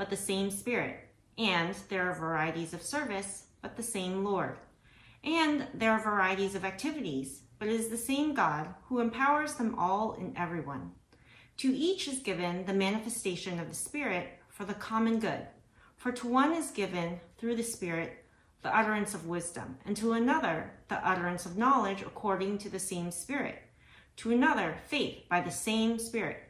but the same Spirit, and there are varieties of service, but the same Lord. And there are varieties of activities, but it is the same God who empowers them all in everyone. To each is given the manifestation of the Spirit for the common good. For to one is given, through the Spirit, the utterance of wisdom, and to another, the utterance of knowledge according to the same Spirit. To another, faith by the same Spirit.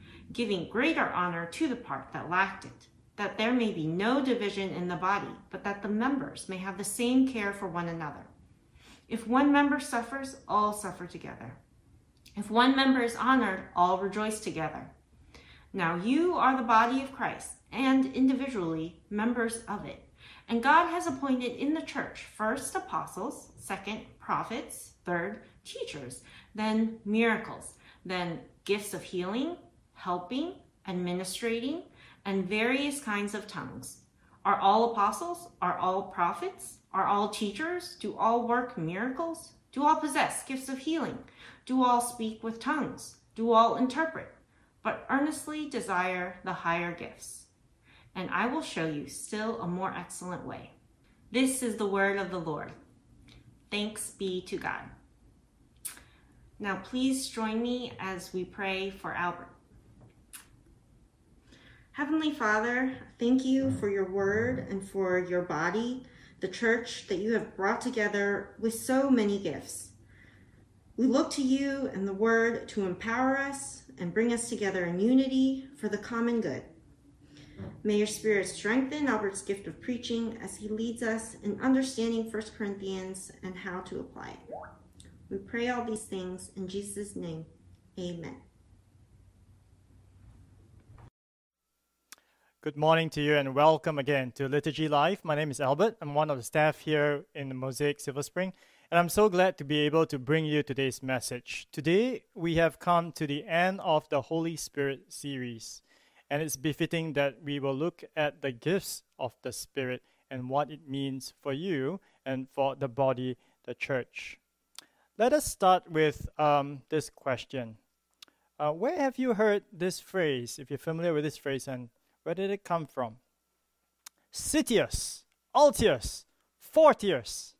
giving greater honor to the part that lacked it, that there may be no division in the body, but that the members may have the same care for one another. If one member suffers, all suffer together. If one member is honored, all rejoice together. Now you are the body of Christ, and individually members of it. And God has appointed in the church first apostles, second prophets, third teachers, then miracles, then gifts of healing, helping, administrating, and various kinds of tongues. Are all apostles? Are all prophets? Are all teachers? Do all work miracles? Do all possess gifts of healing? Do all speak with tongues? Do all interpret? But earnestly desire the higher gifts. And I will show you still a more excellent way. This is the word of the Lord. Thanks be to God. Now, please join me as we pray for Albert. Heavenly Father, thank you for your word and for your body the church that you have brought together with so many gifts. We look to you and the word to empower us and bring us together in unity for the common good. May your spirit strengthen Albert's gift of preaching as he leads us in understanding 1 Corinthians and how to apply it. We pray all these things in Jesus' name. Amen. Good morning to you and welcome again to Liturgy Live. My name is Albert. I'm one of the staff here in the Mosaic Silver Spring, and I'm so glad to be able to bring you today's message. Today, we have come to the end of the Holy Spirit series, and it's befitting that we will look at the gifts of the Spirit and what it means for you and for the body, the church. Let us start with um, this question uh, Where have you heard this phrase, if you're familiar with this phrase, and where did it come from? Citius, Altius, Fortius.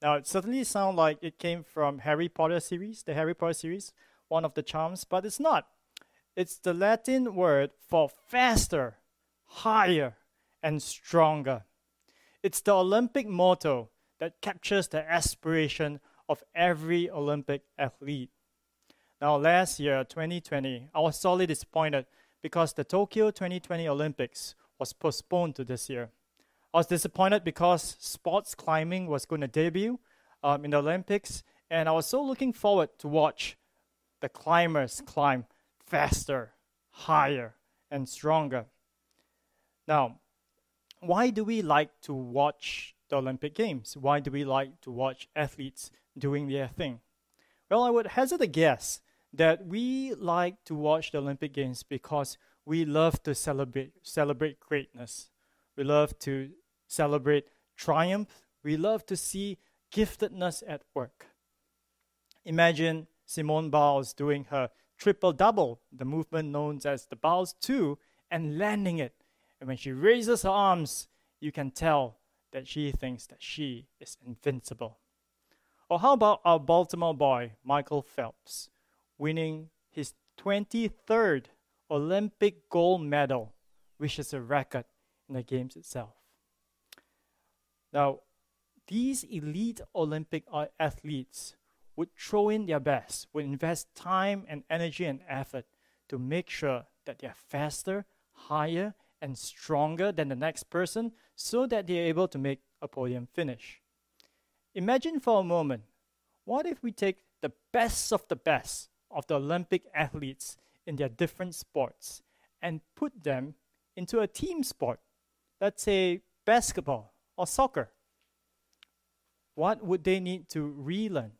Now, it certainly sounds like it came from Harry Potter series, the Harry Potter series, one of the charms, but it's not. It's the Latin word for faster, higher, and stronger. It's the Olympic motto that captures the aspiration of every Olympic athlete. Now, last year, 2020, I was sorely disappointed because the Tokyo 2020 Olympics was postponed to this year. I was disappointed because sports climbing was going to debut um, in the Olympics, and I was so looking forward to watch the climbers climb faster, higher, and stronger. Now, why do we like to watch the Olympic Games? Why do we like to watch athletes doing their thing? Well, I would hazard a guess that we like to watch the Olympic Games because we love to celebrate celebrate greatness. We love to celebrate triumph. We love to see giftedness at work. Imagine Simone Biles doing her triple double, the movement known as the Biles 2, and landing it. And when she raises her arms, you can tell that she thinks that she is invincible. Or how about our Baltimore boy, Michael Phelps, winning his 23rd Olympic gold medal, which is a record in the Games itself. Now, these elite Olympic athletes would throw in their best, would invest time and energy and effort to make sure that they're faster, higher, and stronger than the next person so that they're able to make a podium finish. Imagine for a moment what if we take the best of the best of the Olympic athletes in their different sports and put them into a team sport, let's say basketball or soccer? What would they need to relearn?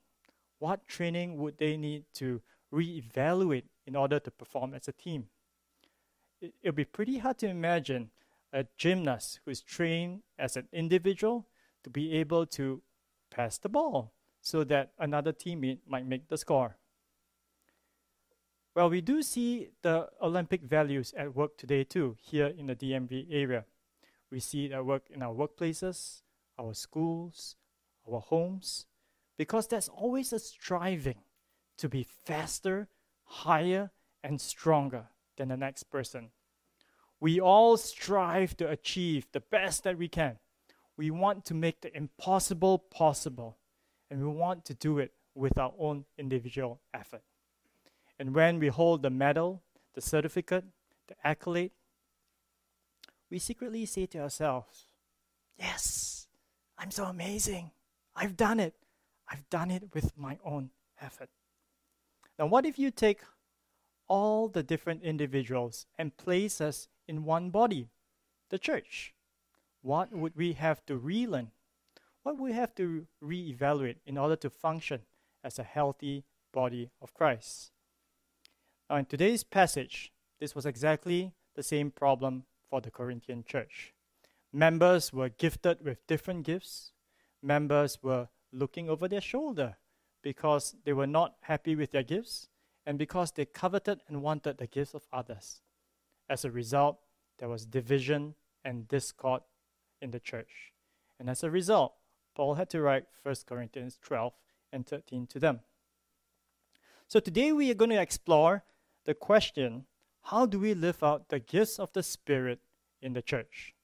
What training would they need to reevaluate in order to perform as a team? It, it'll be pretty hard to imagine a gymnast who is trained as an individual to be able to pass the ball so that another teammate might make the score. Well, we do see the Olympic values at work today too, here in the DMV area. We see it at work in our workplaces, our schools, our homes, because there's always a striving to be faster, higher, and stronger than the next person. We all strive to achieve the best that we can. We want to make the impossible possible, and we want to do it with our own individual effort. And when we hold the medal, the certificate, the accolade, we secretly say to ourselves, Yes, I'm so amazing. I've done it. I've done it with my own effort. Now, what if you take all the different individuals and place us in one body, the church? What would we have to relearn? What would we have to reevaluate in order to function as a healthy body of Christ? Now, in today's passage, this was exactly the same problem for the Corinthian church. Members were gifted with different gifts, members were looking over their shoulder because they were not happy with their gifts and because they coveted and wanted the gifts of others. As a result, there was division and discord in the church. And as a result, Paul had to write 1 Corinthians 12 and 13 to them. So today we are going to explore the question how do we live out the gifts of the Spirit in the church?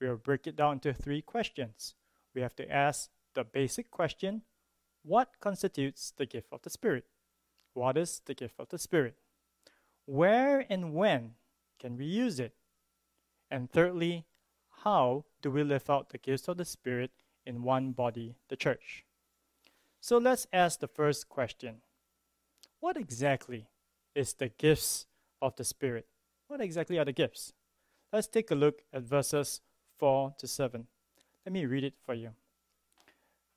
We will break it down into three questions we have to ask the basic question what constitutes the gift of the Spirit? What is the gift of the Spirit? Where and when can we use it? And thirdly, how do we live out the gifts of the Spirit in one body, the church? So let's ask the first question What exactly is the gifts of the Spirit? What exactly are the gifts? Let's take a look at verses 4 to 7. Let me read it for you.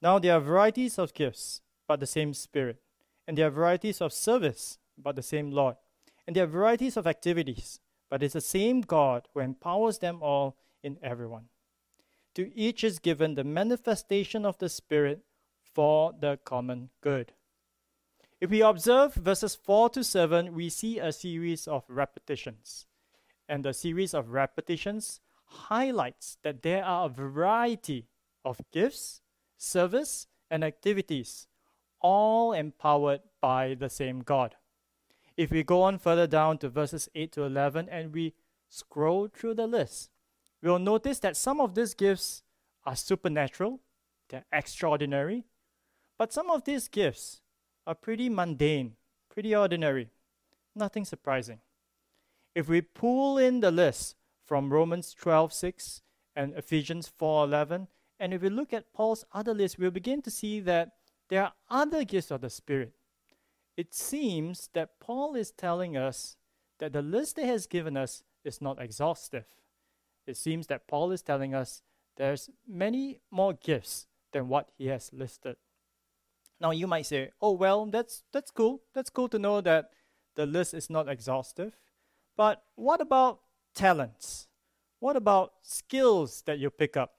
Now there are varieties of gifts, but the same Spirit. And there are varieties of service, but the same Lord. And there are varieties of activities, but it's the same God who empowers them all in everyone. To each is given the manifestation of the Spirit for the common good. If we observe verses 4 to 7, we see a series of repetitions. And the series of repetitions highlights that there are a variety of gifts, service, and activities, all empowered by the same God. If we go on further down to verses 8 to 11 and we scroll through the list, we'll notice that some of these gifts are supernatural, they're extraordinary, but some of these gifts are pretty mundane, pretty ordinary, nothing surprising. If we pull in the list from Romans 12:6 and Ephesians 4:11, and if we look at Paul's other list, we'll begin to see that there are other gifts of the Spirit. It seems that Paul is telling us that the list that he has given us is not exhaustive. It seems that Paul is telling us there's many more gifts than what he has listed. Now you might say, "Oh well, that's that's cool. That's cool to know that the list is not exhaustive." But what about talents? What about skills that you pick up?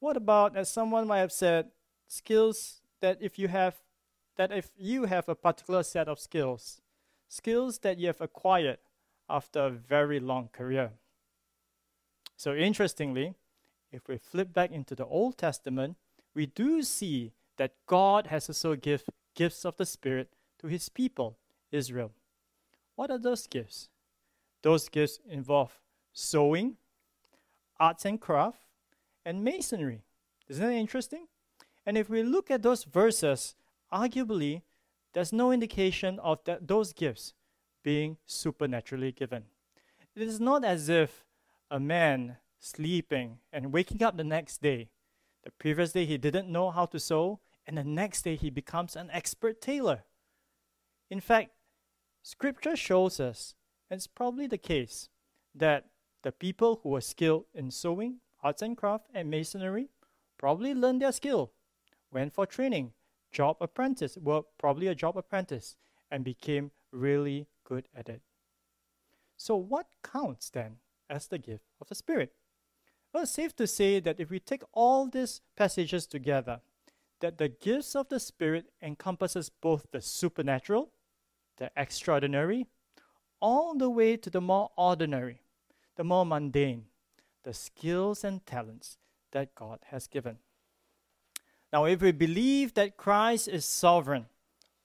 What about, as someone might have said, skills that if you have, that if you have a particular set of skills, skills that you have acquired after a very long career. So interestingly, if we flip back into the Old Testament, we do see that God has also given gifts of the Spirit to his people, Israel. What are those gifts? Those gifts involve sewing, arts and craft, and masonry. Isn't that interesting? And if we look at those verses, arguably, there's no indication of that, those gifts being supernaturally given. It is not as if a man sleeping and waking up the next day, the previous day he didn't know how to sew, and the next day he becomes an expert tailor. In fact, scripture shows us and it's probably the case that the people who were skilled in sewing, arts and craft, and masonry probably learned their skill, went for training, job apprentice, were probably a job apprentice, and became really good at it. So, what counts then as the gift of the Spirit? Well, it's safe to say that if we take all these passages together, that the gifts of the Spirit encompasses both the supernatural, the extraordinary, all the way to the more ordinary, the more mundane, the skills and talents that God has given. Now, if we believe that Christ is sovereign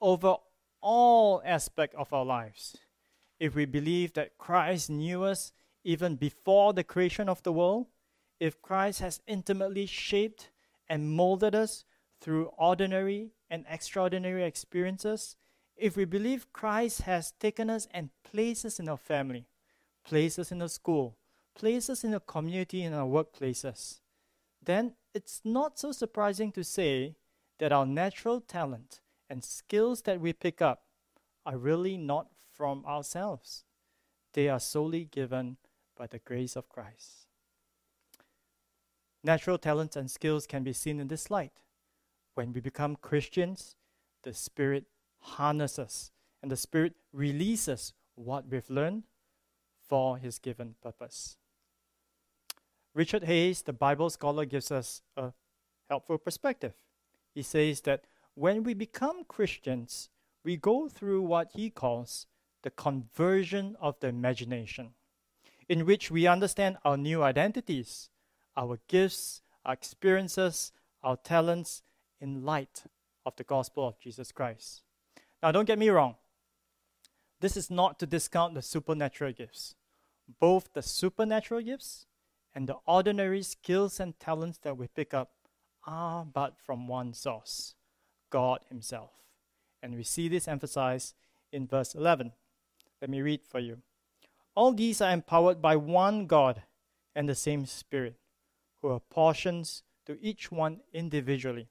over all aspects of our lives, if we believe that Christ knew us even before the creation of the world, if Christ has intimately shaped and molded us through ordinary and extraordinary experiences, if we believe Christ has taken us and placed us in our family, placed us in a school, placed us in a community in our workplaces, then it's not so surprising to say that our natural talent and skills that we pick up are really not from ourselves. They are solely given by the grace of Christ. Natural talents and skills can be seen in this light. When we become Christians, the Spirit harnesses and the Spirit releases what we've learned for His given purpose. Richard Hays, the Bible scholar, gives us a helpful perspective. He says that when we become Christians, we go through what he calls the conversion of the imagination, in which we understand our new identities, our gifts, our experiences, our talents in light of the gospel of Jesus Christ. Now, don't get me wrong. This is not to discount the supernatural gifts. Both the supernatural gifts and the ordinary skills and talents that we pick up are but from one source God Himself. And we see this emphasized in verse 11. Let me read for you. All these are empowered by one God and the same Spirit, who apportions to each one individually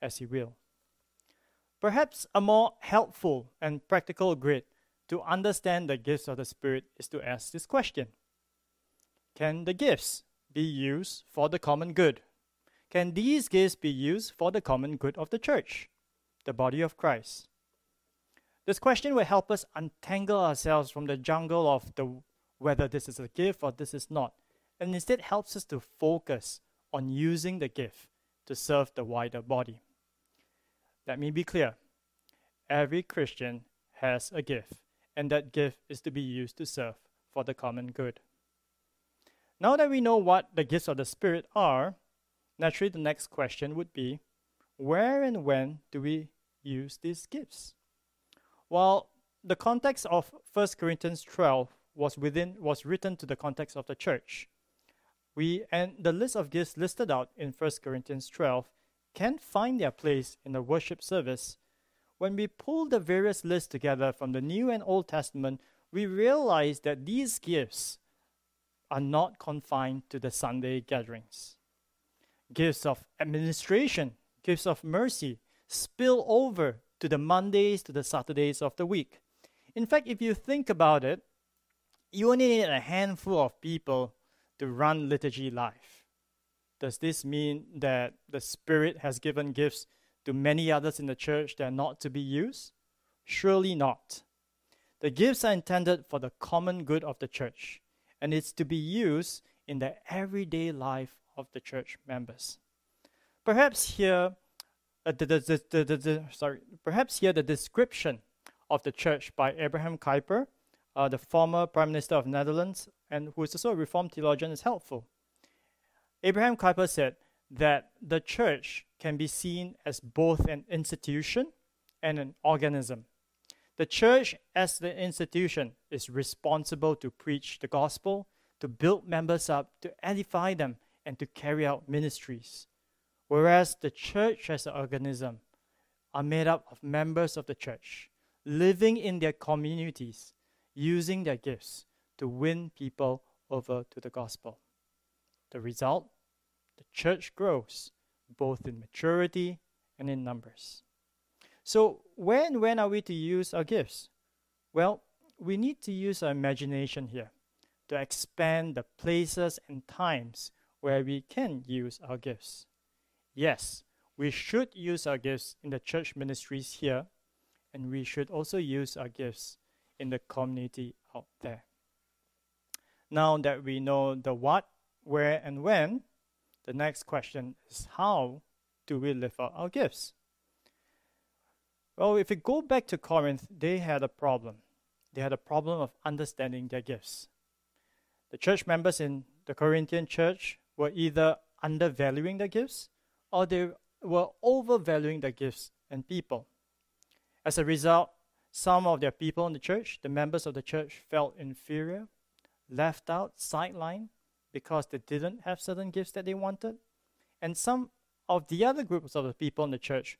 as He will. Perhaps a more helpful and practical grid to understand the gifts of the Spirit is to ask this question Can the gifts be used for the common good? Can these gifts be used for the common good of the church, the body of Christ? This question will help us untangle ourselves from the jungle of the whether this is a gift or this is not, and instead helps us to focus on using the gift to serve the wider body. Let me be clear. Every Christian has a gift, and that gift is to be used to serve for the common good. Now that we know what the gifts of the Spirit are, naturally the next question would be where and when do we use these gifts? Well, the context of 1 Corinthians 12 was within was written to the context of the church. We and the list of gifts listed out in 1 Corinthians 12 can find their place in the worship service. When we pull the various lists together from the New and Old Testament, we realize that these gifts are not confined to the Sunday gatherings. Gifts of administration, gifts of mercy spill over to the Mondays to the Saturdays of the week. In fact, if you think about it, you only need a handful of people to run liturgy life. Does this mean that the Spirit has given gifts to many others in the church that are not to be used? Surely not. The gifts are intended for the common good of the church, and it's to be used in the everyday life of the church members. Perhaps here, uh, the, the, the, sorry, perhaps here the description of the church by Abraham Kuyper, uh, the former Prime Minister of Netherlands, and who is also a Reformed theologian, is helpful. Abraham Kuyper said that the church can be seen as both an institution and an organism. The church, as the institution, is responsible to preach the gospel, to build members up, to edify them, and to carry out ministries. Whereas the church, as an organism, are made up of members of the church, living in their communities, using their gifts to win people over to the gospel. The result? The church grows, both in maturity and in numbers. So, when when are we to use our gifts? Well, we need to use our imagination here to expand the places and times where we can use our gifts. Yes, we should use our gifts in the church ministries here, and we should also use our gifts in the community out there. Now that we know the what, where, and when, the next question is how do we live out our gifts? Well, if we go back to Corinth, they had a problem. They had a problem of understanding their gifts. The church members in the Corinthian church were either undervaluing their gifts or they were overvaluing their gifts and people. As a result, some of their people in the church, the members of the church, felt inferior, left out, sidelined because they didn't have certain gifts that they wanted. And some of the other groups of the people in the church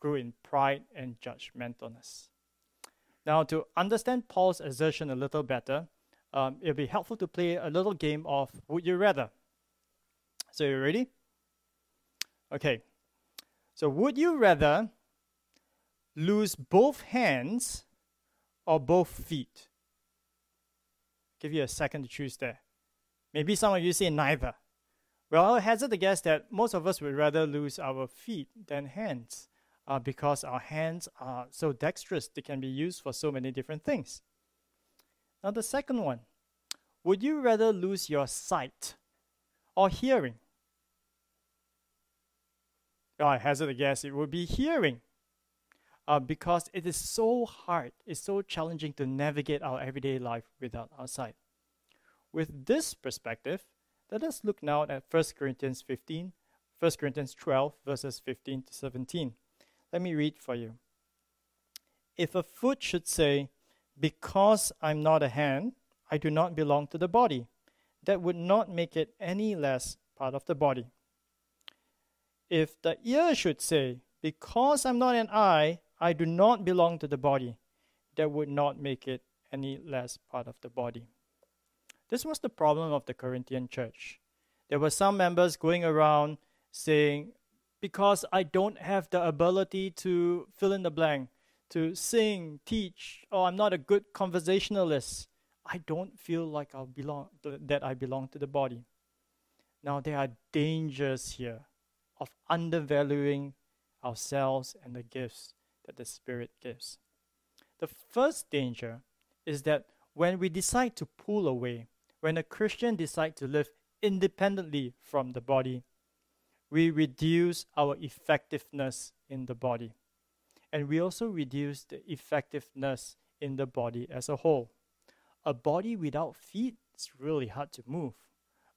grew in pride and judgmentalness. Now, to understand Paul's assertion a little better, um, it'll be helpful to play a little game of Would You Rather. So, you ready? Okay. So, would you rather lose both hands or both feet? Give you a second to choose there. Maybe some of you say neither. Well, I'll hazard the guess that most of us would rather lose our feet than hands uh, because our hands are so dexterous, they can be used for so many different things. Now, the second one would you rather lose your sight or hearing? Well, I hazard a guess it would be hearing. Uh, because it is so hard, it's so challenging to navigate our everyday life without our sight. With this perspective, let us look now at 1 Corinthians 15, 1 Corinthians 12, verses 15 to 17. Let me read for you. If a foot should say, Because I'm not a hand, I do not belong to the body, that would not make it any less part of the body. If the ear should say, Because I'm not an eye, I do not belong to the body, that would not make it any less part of the body. This was the problem of the Corinthian church. There were some members going around saying, because I don't have the ability to fill in the blank, to sing, teach, or I'm not a good conversationalist, I don't feel like I belong that I belong to the body. Now there are dangers here of undervaluing ourselves and the gifts that the Spirit gives. The first danger is that when we decide to pull away, when a Christian decides to live independently from the body, we reduce our effectiveness in the body. And we also reduce the effectiveness in the body as a whole. A body without feet is really hard to move.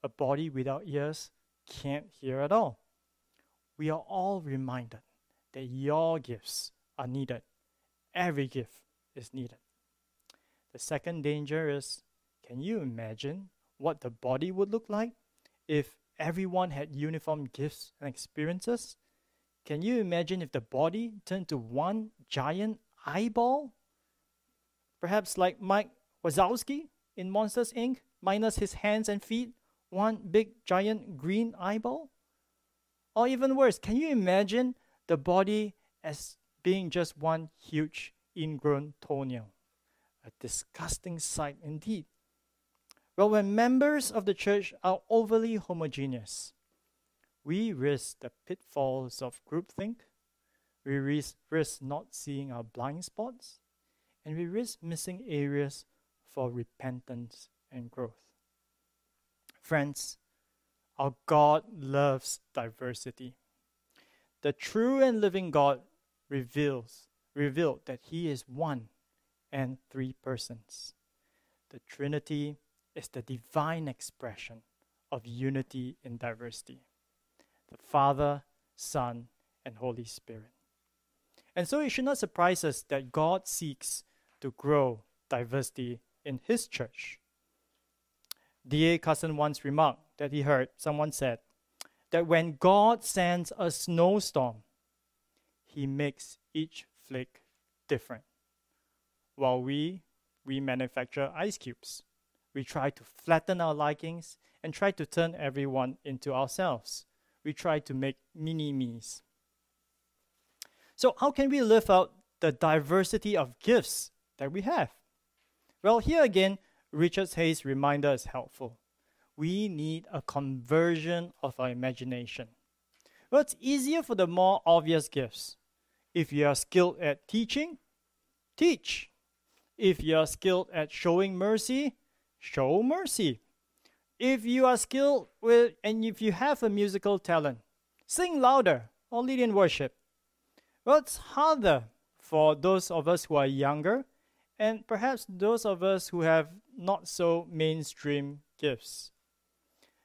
A body without ears can't hear at all. we are all reminded that your gifts are needed. Every gift is needed. The second danger is can you imagine what the body would look like if everyone had uniform gifts and experiences? Can you imagine if the body turned to one giant eyeball? Perhaps like Mike Wazowski in Monsters Inc., minus his hands and feet, one big giant green eyeball? Or even worse, can you imagine the body as being just one huge ingrown toenail? A disgusting sight indeed. Well, when members of the church are overly homogeneous, we risk the pitfalls of groupthink, we risk, risk not seeing our blind spots, and we risk missing areas for repentance and growth. Friends, our God loves diversity. The true and living God reveals revealed that he is one and three persons. The Trinity is the divine expression of unity in diversity. The Father, Son, and Holy Spirit. And so it should not surprise us that God seeks to grow diversity in his church. D.A. Carson once remarked that he heard someone said that when God sends a snowstorm, he makes each flake different. While we, we manufacture ice cubes. We try to flatten our likings and try to turn everyone into ourselves. We try to make mini me's. So, how can we live out the diversity of gifts that we have? Well, here again, Richard Hays' reminder is helpful. We need a conversion of our imagination. Well, it's easier for the more obvious gifts. If you are skilled at teaching, teach. If you are skilled at showing mercy, show mercy. If you are skilled with and if you have a musical talent, sing louder or lead in worship. It's harder for those of us who are younger and perhaps those of us who have not so mainstream gifts.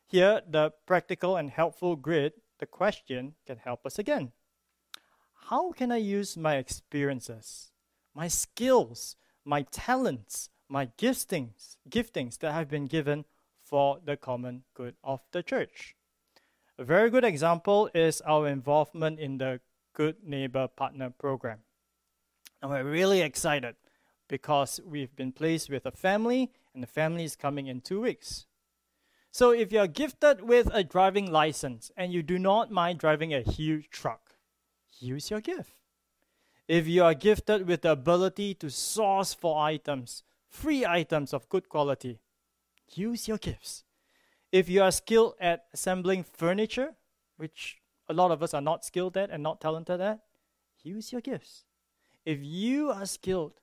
Here, the practical and helpful grid, the question can help us again. How can I use my experiences, my skills, my talents, my giftings, giftings that have been given for the common good of the church? A very good example is our involvement in the Good Neighbor Partner Program. And we're really excited because we've been placed with a family, and the family is coming in two weeks. So, if you're gifted with a driving license and you do not mind driving a huge truck, use your gift. If you are gifted with the ability to source for items, free items of good quality, use your gifts. If you are skilled at assembling furniture, which a lot of us are not skilled at and not talented at, use your gifts. If you are skilled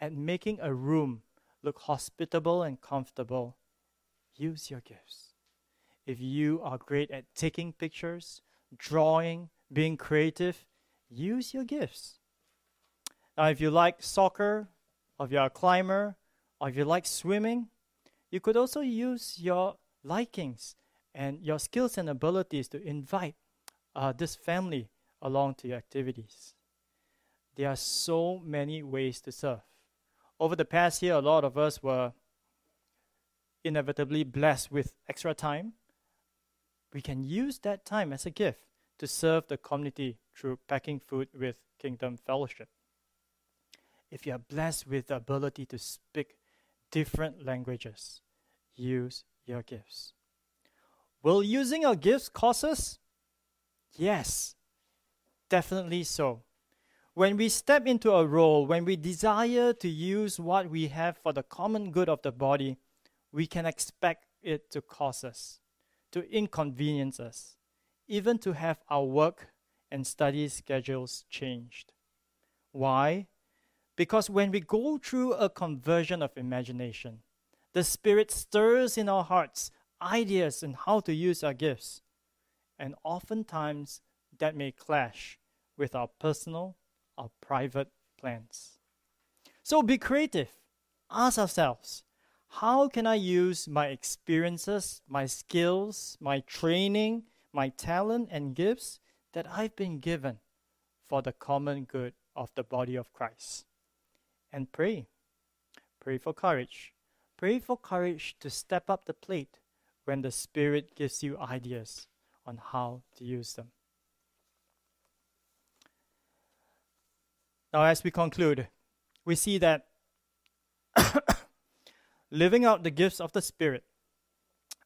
at making a room look hospitable and comfortable, use your gifts. If you are great at taking pictures, drawing, being creative, use your gifts. Now, if you like soccer, or if you're a climber, or if you like swimming, you could also use your likings and your skills and abilities to invite uh, this family along to your activities. There are so many ways to serve over the past year, a lot of us were inevitably blessed with extra time. We can use that time as a gift to serve the community through packing food with Kingdom Fellowship. If you are blessed with the ability to speak different languages, use your gifts. Will using our gifts cost us? Yes, definitely so. When we step into a role, when we desire to use what we have for the common good of the body, we can expect it to cost us, to inconvenience us, even to have our work and study schedules changed. Why? Because when we go through a conversion of imagination, the Spirit stirs in our hearts ideas on how to use our gifts. And oftentimes that may clash with our personal our private plans. So be creative. Ask ourselves how can I use my experiences, my skills, my training, my talent, and gifts that I've been given for the common good of the body of Christ. And pray. Pray for courage. Pray for courage to step up the plate when the Spirit gives you ideas on how to use them. Now, as we conclude, we see that living out the gifts of the Spirit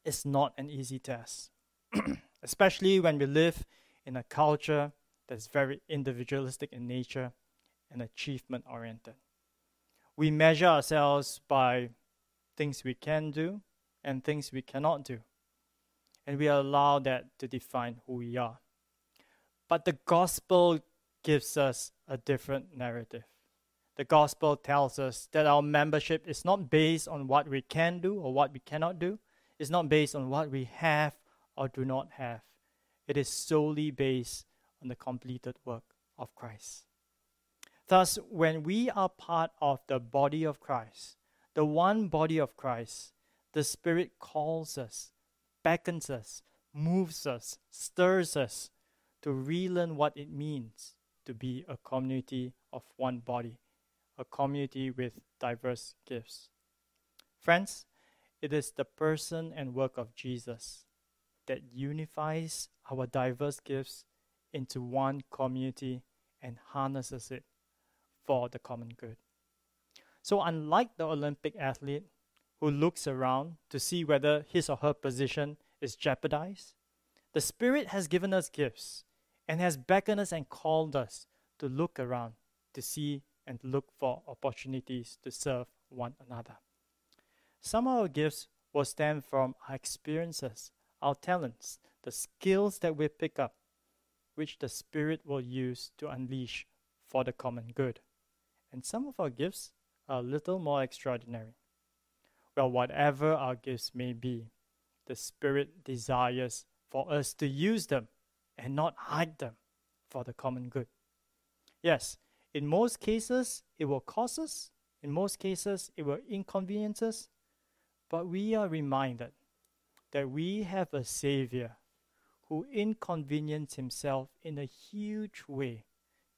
is not an easy task, especially when we live in a culture that's very individualistic in nature and achievement oriented. We measure ourselves by things we can do and things we cannot do, and we allow that to define who we are. But the gospel gives us a different narrative. The gospel tells us that our membership is not based on what we can do or what we cannot do, it's not based on what we have or do not have. It is solely based on the completed work of Christ. Thus, when we are part of the body of Christ, the one body of Christ, the Spirit calls us, beckons us, moves us, stirs us to relearn what it means to be a community of one body, a community with diverse gifts. Friends, it is the person and work of Jesus that unifies our diverse gifts into one community and harnesses it for the common good. So, unlike the Olympic athlete who looks around to see whether his or her position is jeopardized, the Spirit has given us gifts and has beckoned us and called us to look around to see and look for opportunities to serve one another. Some of our gifts will stem from our experiences, our talents, the skills that we pick up, which the Spirit will use to unleash for the common good. And some of our gifts are a little more extraordinary. Well, whatever our gifts may be, the Spirit desires for us to use them and not hide them for the common good. Yes, in most cases, it will cost us. In most cases, it will inconvenience us. But we are reminded that we have a Savior who inconvenienced himself in a huge way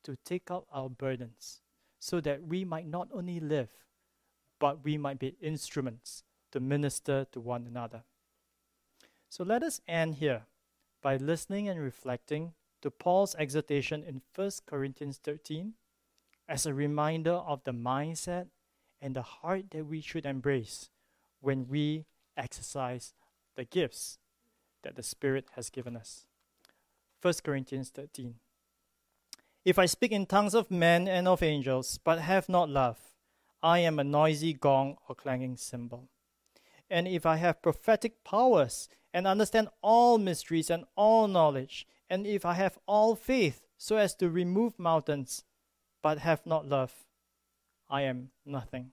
to take up our burdens so that we might not only live, but we might be instruments to minister to one another. So let us end here by listening and reflecting to Paul's exhortation in 1 Corinthians 13 as a reminder of the mindset and the heart that we should embrace when we exercise the gifts that the Spirit has given us. 1 Corinthians 13. If I speak in tongues of men and of angels, but have not love, I am a noisy gong or clanging cymbal. And if I have prophetic powers and understand all mysteries and all knowledge, and if I have all faith so as to remove mountains, but have not love, I am nothing.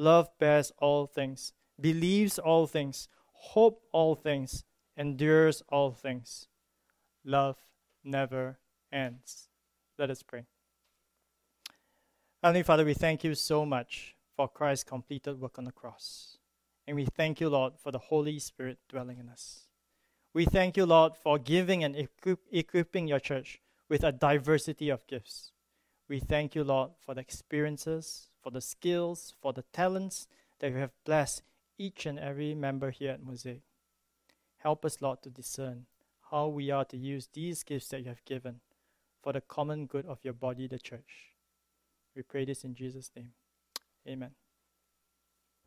Love bears all things, believes all things, hope all things, endures all things. Love never ends. Let us pray. Heavenly Father, we thank you so much for Christ's completed work on the cross. And we thank you, Lord, for the Holy Spirit dwelling in us. We thank you, Lord, for giving and equip- equipping your church with a diversity of gifts. We thank you, Lord, for the experiences, for the skills, for the talents that you have blessed each and every member here at Mosaic. Help us, Lord, to discern how we are to use these gifts that you have given for the common good of your body, the church. We pray this in Jesus' name. Amen.